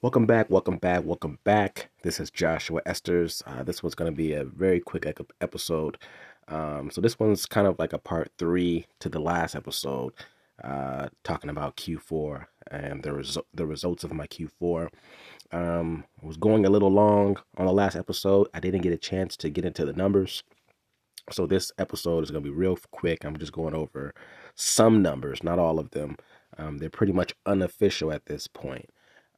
Welcome back, welcome back, welcome back. This is Joshua Esters. Uh, this one's going to be a very quick episode. Um, so, this one's kind of like a part three to the last episode, uh, talking about Q4 and the, resu- the results of my Q4. Um, I was going a little long on the last episode. I didn't get a chance to get into the numbers. So, this episode is going to be real quick. I'm just going over some numbers, not all of them. Um, they're pretty much unofficial at this point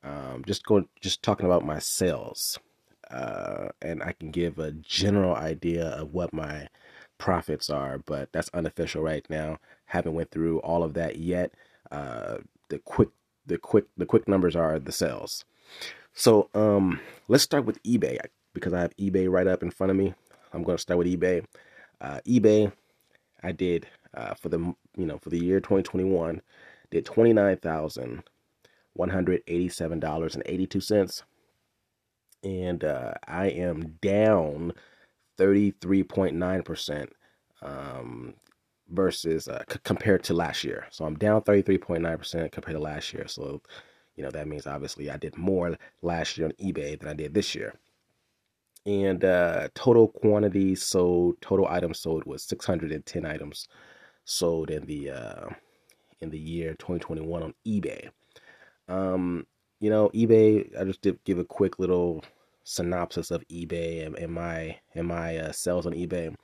um, just going just talking about my sales uh, and i can give a general idea of what my profits are but that's unofficial right now. Haven't went through all of that yet. Uh, the quick the quick the quick numbers are the sales. So um, let's start with ebay because i have ebay right up in front of me. I'm going to start with ebay. Uh, ebay i did uh, for the you know for the year 2021 did 29000 $187.82. And uh, I am down 33.9% um, versus uh, c- compared to last year. So I'm down 33.9% compared to last year. So, you know, that means obviously I did more last year on eBay than I did this year. And uh, total quantity sold, total items sold was 610 items sold in the uh, in the year 2021 on eBay. Um, you know, eBay. I just did give a quick little synopsis of eBay and, and my and my uh, sales on eBay.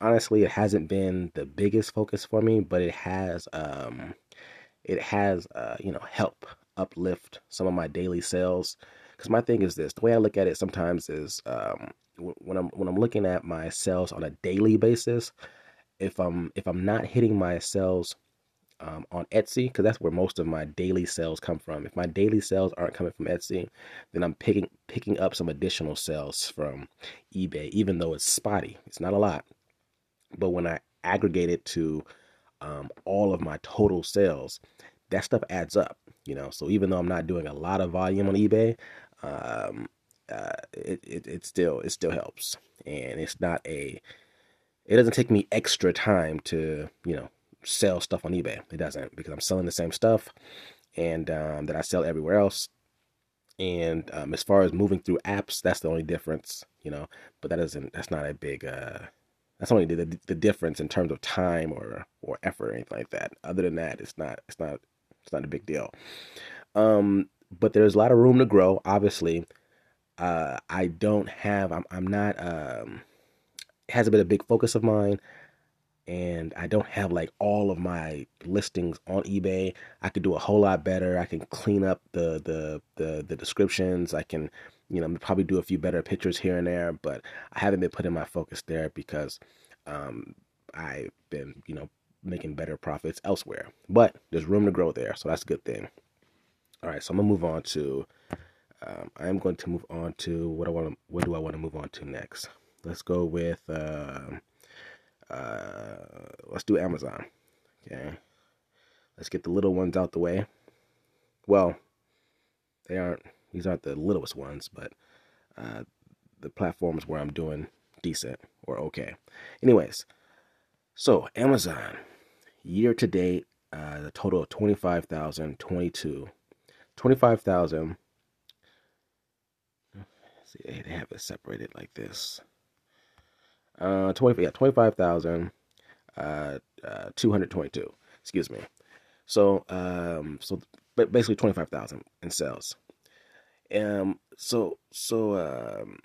Honestly, it hasn't been the biggest focus for me, but it has um, it has uh, you know help uplift some of my daily sales. Because my thing is this: the way I look at it sometimes is um, when I'm when I'm looking at my sales on a daily basis. If I'm if I'm not hitting my sales um, on Etsy because that's where most of my daily sales come from. If my daily sales aren't coming from Etsy, then I'm picking picking up some additional sales from eBay, even though it's spotty. It's not a lot, but when I aggregate it to um, all of my total sales, that stuff adds up. You know, so even though I'm not doing a lot of volume on eBay, um, uh, it, it it still it still helps, and it's not a it doesn't take me extra time to you know sell stuff on eBay. It doesn't because I'm selling the same stuff and um, that I sell everywhere else. And um, as far as moving through apps, that's the only difference, you know. But that doesn't. That's not a big. Uh, that's only the the difference in terms of time or or effort or anything like that. Other than that, it's not. It's not. It's not a big deal. Um, but there's a lot of room to grow. Obviously, uh, I don't have. I'm. I'm not. Um, it hasn't been a big focus of mine and I don't have like all of my listings on eBay. I could do a whole lot better. I can clean up the the the, the descriptions. I can, you know, probably do a few better pictures here and there, but I haven't been putting my focus there because um, I've been, you know, making better profits elsewhere. But there's room to grow there, so that's a good thing. All right, so I'm gonna move on to. Um, I'm going to move on to what I want. What do I want to move on to next? Let's go with. Uh, uh, let's do Amazon. Okay. Let's get the little ones out the way. Well, they aren't, these aren't the littlest ones, but uh, the platforms where I'm doing decent or okay. Anyways, so Amazon, year to date, uh, the total of 25,022. 25,000. See, they have it separated like this. Uh, 20, yeah, 25,000, uh, uh, 222, excuse me. So, um, so basically 25,000 in sales. Um, so, so, um,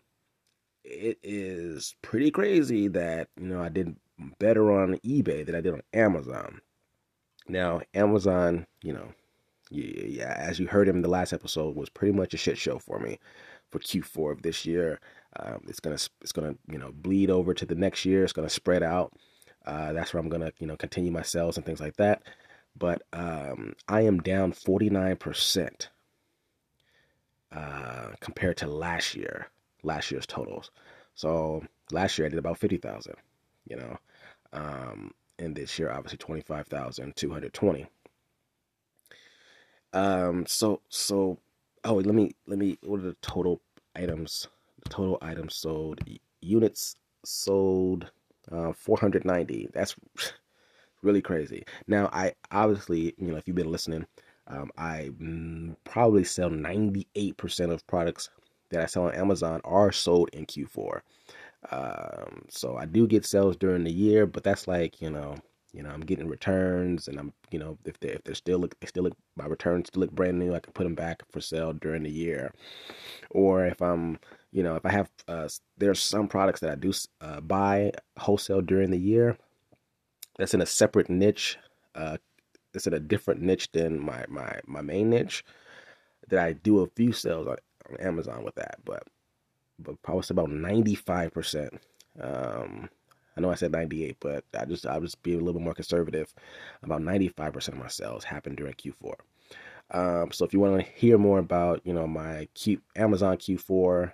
it is pretty crazy that, you know, I did better on eBay than I did on Amazon. Now, Amazon, you know, yeah, as you heard him in the last episode, was pretty much a shit show for me for Q4 of this year. Um, it's gonna it's gonna you know bleed over to the next year. It's gonna spread out. Uh, that's where I'm gonna you know continue my sales and things like that. But um, I am down 49 percent uh, compared to last year. Last year's totals. So last year I did about 50,000. You know, um, and this year obviously 25,220. Um, so so oh let me let me what are the total items total items sold, units sold uh, 490. That's really crazy. Now, I obviously, you know, if you've been listening, Um, I mm, probably sell 98% of products that I sell on Amazon are sold in Q4. Um, so I do get sales during the year, but that's like you know, you know, I'm getting returns, and I'm you know, if they if they're still look, they still look, my returns still look brand new, I can put them back for sale during the year. Or if I'm, you know, if I have, uh, there's some products that I do uh, buy wholesale during the year. That's in a separate niche. Uh, it's in a different niche than my my my main niche. That I do a few sales on, on Amazon with that, but but probably about 95%. Um, I know I said 98, but I just I'll just be a little bit more conservative. About 95% of my sales happen during Q4. Um, so if you want to hear more about you know my Q Amazon Q4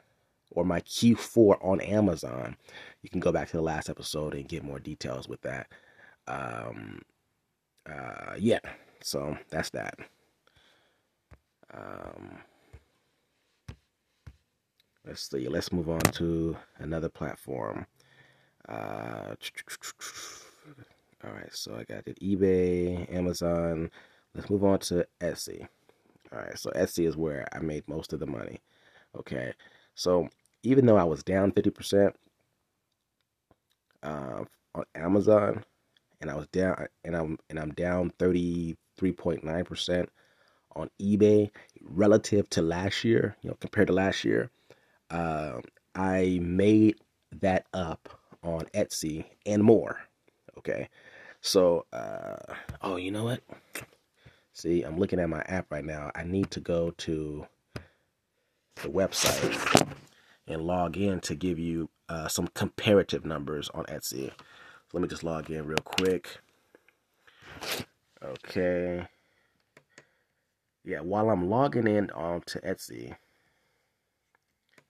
or my Q4 on Amazon, you can go back to the last episode and get more details with that. Um, uh, yeah, so that's that. Um, let's see. Let's move on to another platform. Uh, all right, so I got it eBay, Amazon. Let's move on to Etsy. All right, so Etsy is where I made most of the money. Okay, so even though I was down 50% uh, on Amazon, and I was down, and I'm and I'm down 33.9% on eBay relative to last year. You know, compared to last year, uh, I made that up on Etsy and more. Okay. So, uh, oh, you know what? See, I'm looking at my app right now. I need to go to the website and log in to give you uh, some comparative numbers on Etsy. So let me just log in real quick. Okay. Yeah, while I'm logging in on to Etsy,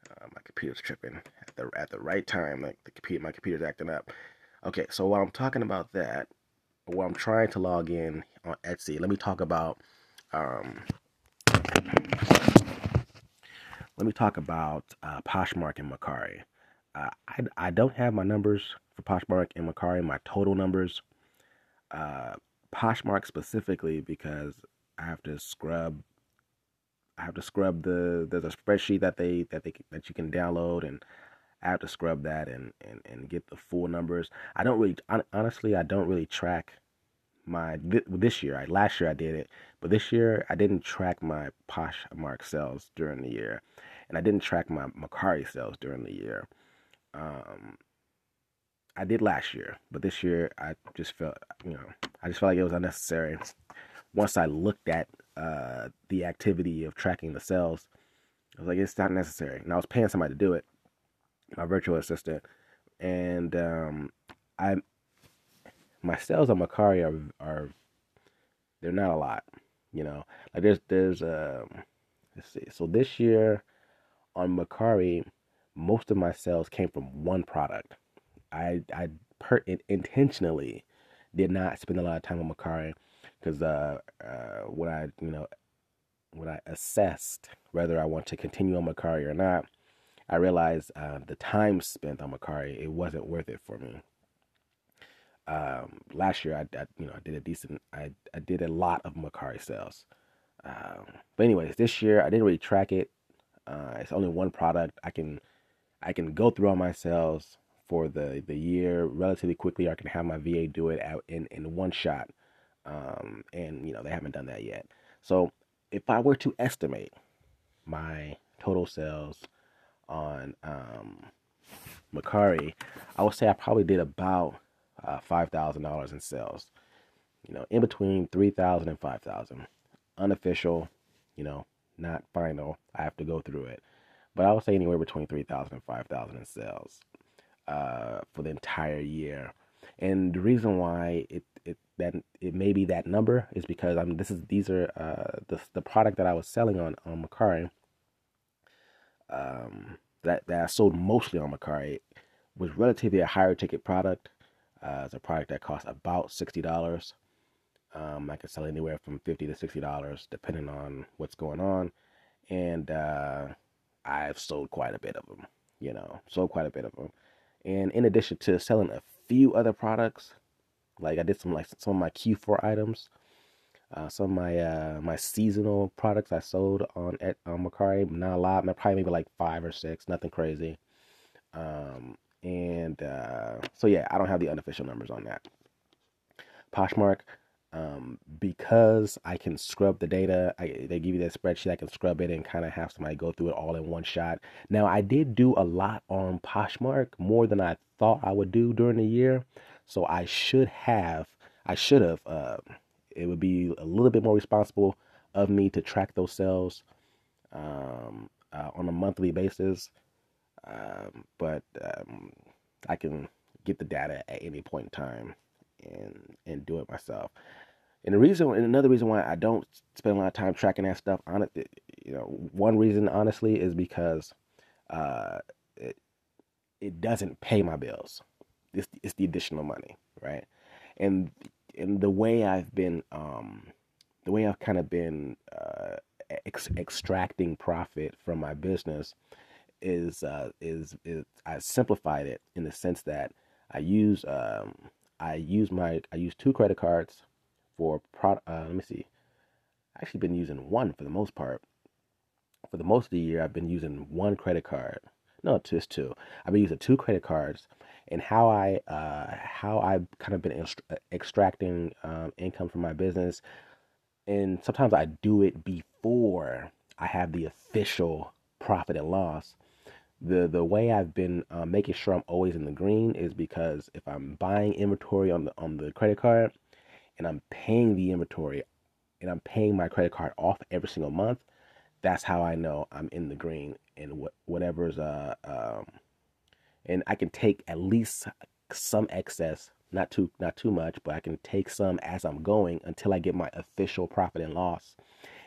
uh, my computer's tripping at the at the right time. Like the computer, my computer's acting up. Okay, so while I'm talking about that, while I'm trying to log in on Etsy, let me talk about. Um, let me talk about uh, Poshmark and Mercari. Uh, I I don't have my numbers for Poshmark and Mercari, my total numbers. Uh, Poshmark specifically because I have to scrub I have to scrub the there's a spreadsheet that they that they that you can download and I have to scrub that and and and get the full numbers. I don't really honestly I don't really track my this year. I last year I did it, but this year I didn't track my Poshmark sales during the year, and I didn't track my Mercari sales during the year. Um, I did last year, but this year I just felt you know I just felt like it was unnecessary. Once I looked at uh, the activity of tracking the sales, I was like, it's not necessary. And I was paying somebody to do it, my virtual assistant, and um, I my sales on Mercari are are they're not a lot, you know. Like there's there's um let's see. So this year on Mercari, most of my sales came from one product. I I per- intentionally did not spend a lot of time on Mercari because uh, uh, what I you know when I assessed whether I want to continue on Mercari or not, I realized uh, the time spent on Mercari it wasn't worth it for me. Um, last year, I, I, you know I did a decent I I did a lot of Mercari sales, um, but anyways, this year I didn't really track it. Uh, it's only one product. I can I can go through all my sales for the the year relatively quickly. I can have my VA do it out in in one shot um, and you know they haven't done that yet. So if I were to estimate my total sales on um, Mercari, I would say I probably did about uh, five thousand dollars in sales. You know, in between three thousand and five thousand, unofficial. You know, not final. I have to go through it, but I would say anywhere between three thousand and five thousand in sales uh, for the entire year. And the reason why it it that it may be that number is because I'm this is these are uh, the the product that I was selling on on Mercari um, that that I sold mostly on Mercari was relatively a higher ticket product. Uh, it's a product that costs about sixty dollars. Um, I could sell anywhere from fifty to sixty dollars depending on what's going on, and uh, I've sold quite a bit of them. You know, sold quite a bit of them, and in addition to selling a few other products, like I did some like some of my Q4 items. Uh, some of my uh, my seasonal products I sold on at on Mercari, not a lot, probably maybe like five or six, nothing crazy. Um, and uh, so yeah, I don't have the unofficial numbers on that. Poshmark, um, because I can scrub the data. I, they give you that spreadsheet. I can scrub it and kind of have somebody go through it all in one shot. Now I did do a lot on Poshmark, more than I thought I would do during the year. So I should have, I should have. Uh, it would be a little bit more responsible of me to track those sales um, uh, on a monthly basis. Um, but um, I can get the data at any point in time and and do it myself. And the reason, and another reason why I don't spend a lot of time tracking that stuff on it, you know, one reason honestly is because uh, it it doesn't pay my bills. It's it's the additional money, right? And and the way I've been, um, the way I've kind of been uh, ex- extracting profit from my business is uh, is is I simplified it in the sense that I use um, I use my I use two credit cards for product. Uh, let me see. I actually been using one for the most part. For the most of the year, I've been using one credit card. No, just two. I've been using two credit cards, and how I uh, how I've kind of been extracting um, income from my business. And sometimes I do it before I have the official profit and loss the the way I've been uh, making sure I'm always in the green is because if I'm buying inventory on the on the credit card and I'm paying the inventory and I'm paying my credit card off every single month, that's how I know I'm in the green and what whatever's uh um and I can take at least some excess, not too not too much, but I can take some as I'm going until I get my official profit and loss,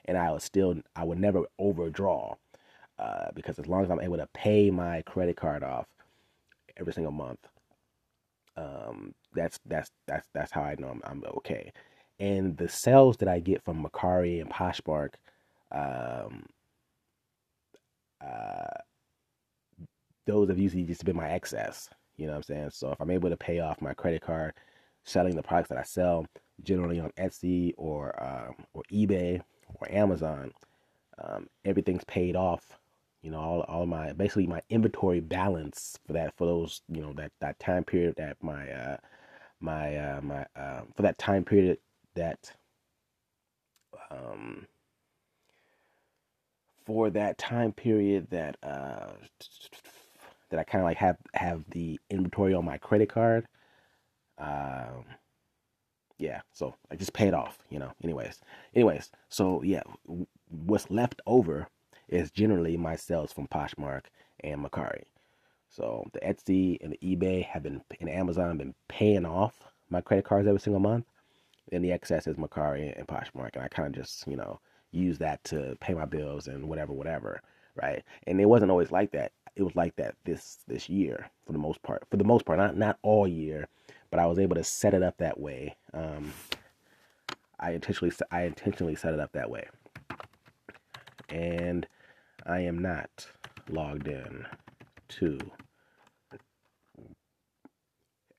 and I will still I would never overdraw uh, because as long as I'm able to pay my credit card off every single month, um, that's that's that's that's how I know I'm, I'm okay. And the sales that I get from Mercari and Poshmark, um, uh, those have usually just been my excess. You know what I'm saying? So if I'm able to pay off my credit card, selling the products that I sell, generally on Etsy or um, or eBay or Amazon, um, everything's paid off you know all, all my basically my inventory balance for that for those you know that that time period that my uh my uh my uh for that time period that um for that time period that uh that I kind of like have have the inventory on my credit card um yeah so I just paid off you know anyways. Anyways so yeah what's left over is generally my sales from Poshmark and Mercari. So the Etsy and the eBay have been and Amazon have been paying off my credit cards every single month. And the excess is Mercari and Poshmark, and I kind of just you know use that to pay my bills and whatever, whatever, right? And it wasn't always like that. It was like that this this year for the most part. For the most part, not not all year, but I was able to set it up that way. Um, I intentionally I intentionally set it up that way, and I am not logged in to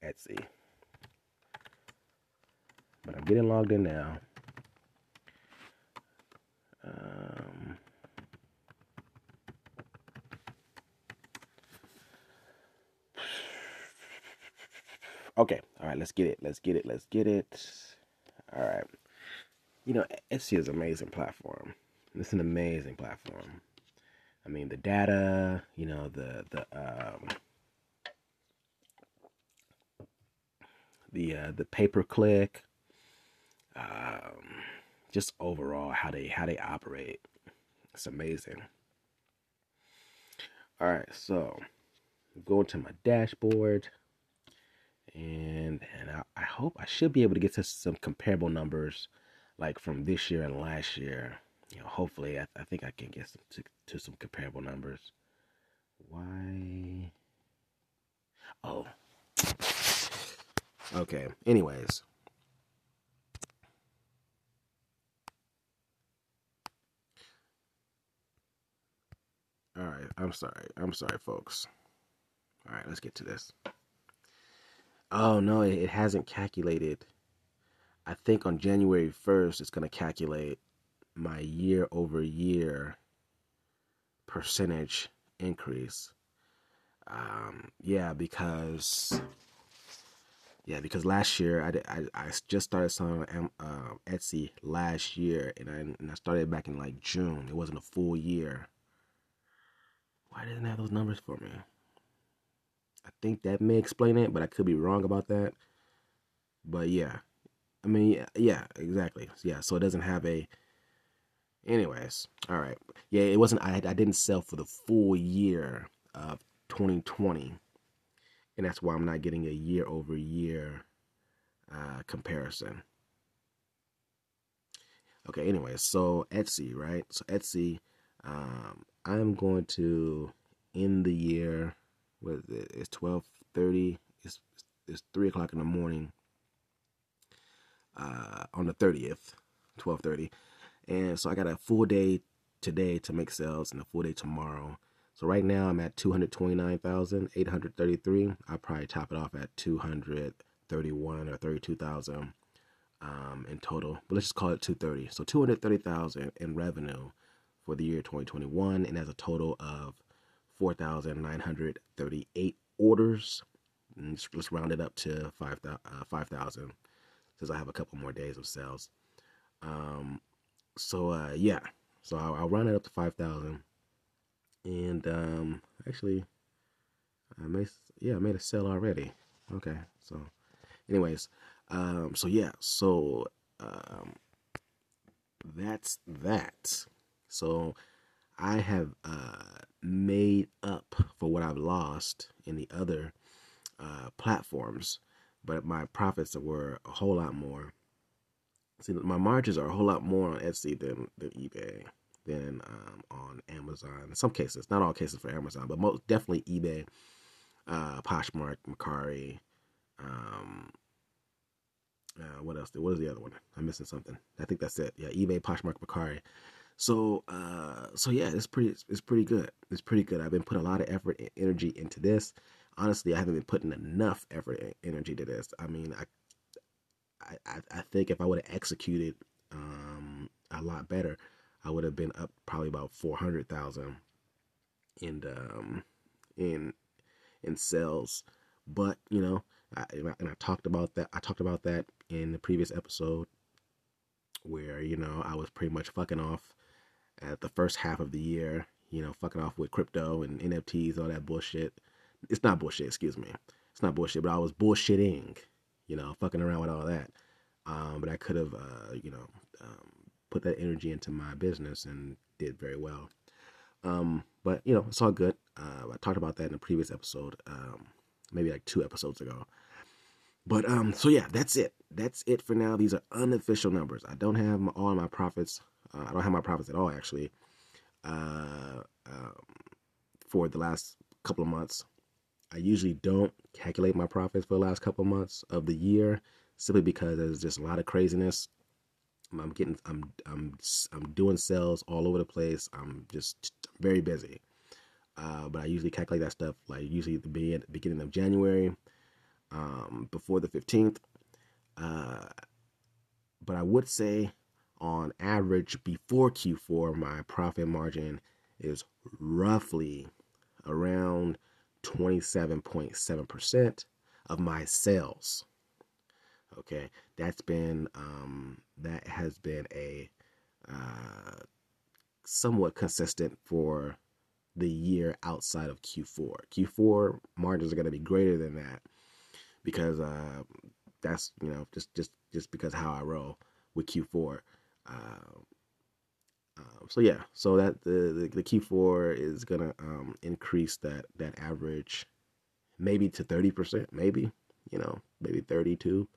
Etsy. But I'm getting logged in now. Um, okay, all right, let's get it. Let's get it. Let's get it. All right. You know, Etsy is an amazing platform. It's an amazing platform. I mean, the data, you know, the the um, the uh, the pay per click, um, just overall how they how they operate. It's amazing. All right, so go to my dashboard, and and I, I hope I should be able to get to some comparable numbers, like from this year and last year you know, hopefully, I, I think I can get some, to, to some comparable numbers. Why? Oh. Okay. Anyways. All right. I'm sorry. I'm sorry, folks. All right. Let's get to this. Oh, no. It, it hasn't calculated. I think on January 1st, it's going to calculate my year over year percentage increase. Um, yeah, because yeah, because last year I, did, I, I just started selling on uh, Etsy last year, and I and I started back in like June. It wasn't a full year. Why didn't I have those numbers for me? I think that may explain it, but I could be wrong about that. But yeah, I mean, yeah, yeah, exactly. Yeah, so it doesn't have a. Anyways, all right. Yeah, it wasn't. I I didn't sell for the full year of 2020 and that's why I'm not getting a year over year uh, comparison. Okay, Anyways, so Etsy, right? So Etsy, um, I'm going to end the year. What is it? It's twelve thirty. It's it's three o'clock in the morning. Uh, on the thirtieth, twelve thirty, and so I got a full day today to make sales and a full day tomorrow. So right now I'm at 229,833. I'll probably top it off at 231 or 32,000 um, in total. But let's just call it 230. So 230,000 in revenue for the year 2021 and as a total of 4,938 orders. Let's, let's, round it up to 5,000 uh, 5, since I have a couple more days of sales. Um, so uh, yeah, so I'll, I'll it up to 5,000 and um, actually, I made yeah I made a sale already. Okay, so anyways, um, so yeah, so um, that's that. So I have uh, made up for what I've lost in the other uh, platforms, but my profits were a whole lot more. See, my margins are a whole lot more on Etsy than than eBay than um, on Amazon. In some cases, not all cases for Amazon, but most definitely eBay, uh, Poshmark, Mercari. Um, uh, what else? What is the other one? I'm missing something. I think that's it. Yeah, eBay, Poshmark, Mercari. So, uh, so yeah, it's pretty. It's pretty good. It's pretty good. I've been putting a lot of effort and energy into this. Honestly, I haven't been putting enough effort and energy to this. I mean, I, I, I think if I would have executed um, a lot better, I would have been up probably about four hundred thousand in um in in sales. But you know, I, and I talked about that. I talked about that in the previous episode, where you know I was pretty much fucking off at the first half of the year. You know, fucking off with crypto and NFTs, all that bullshit. It's not bullshit. Excuse me. It's not bullshit, but I was bullshitting. You know, fucking around with all that. Um, but I could have, uh, you know, um, put that energy into my business and did very well. Um, but you know, it's all good. Uh, I talked about that in a previous episode, um, maybe like two episodes ago. But um, so yeah, that's it. That's it for now. These are unofficial numbers. I don't have my, all my profits. Uh, I don't have my profits at all actually. Uh, um, for the last couple of months, I usually don't calculate my profits for the last couple months of the year, simply because there's just a lot of craziness I'm getting I'm I'm I'm doing sales all over the place. I'm just very busy. Uh, but I usually calculate that stuff like usually at the beginning of January, um, before the 15th. Uh, but I would say on average before Q4, my profit margin is roughly around 27.7% of my sales. Okay, that's been um, that has been a uh, somewhat consistent for the year outside of Q4. Q4 margins are going to be greater than that because uh, that's you know just just just because how I roll with Q4. Uh, uh, so yeah, so that the, the, the Q4 is gonna um, increase that that average maybe to thirty percent, maybe you know maybe thirty two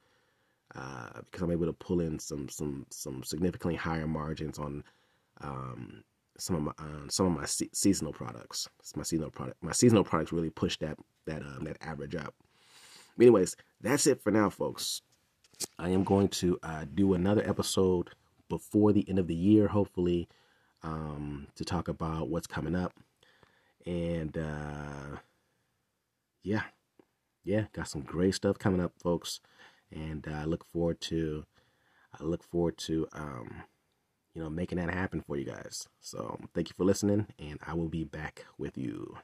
uh, because I'm able to pull in some some some significantly higher margins on um, some of my uh, some of my se- seasonal products. It's my seasonal product. My seasonal products really push that that um, that average up. anyways, that's it for now, folks. I am going to uh, do another episode before the end of the year, hopefully, um, to talk about what's coming up. And uh, yeah, yeah, got some great stuff coming up, folks and I uh, look forward to I look forward to um, you know making that happen for you guys. So thank you for listening, and I will be back with you.